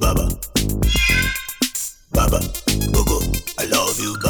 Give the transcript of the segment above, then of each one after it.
Baba. Baba, Gogo, I love you, Baba.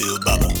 feel baba.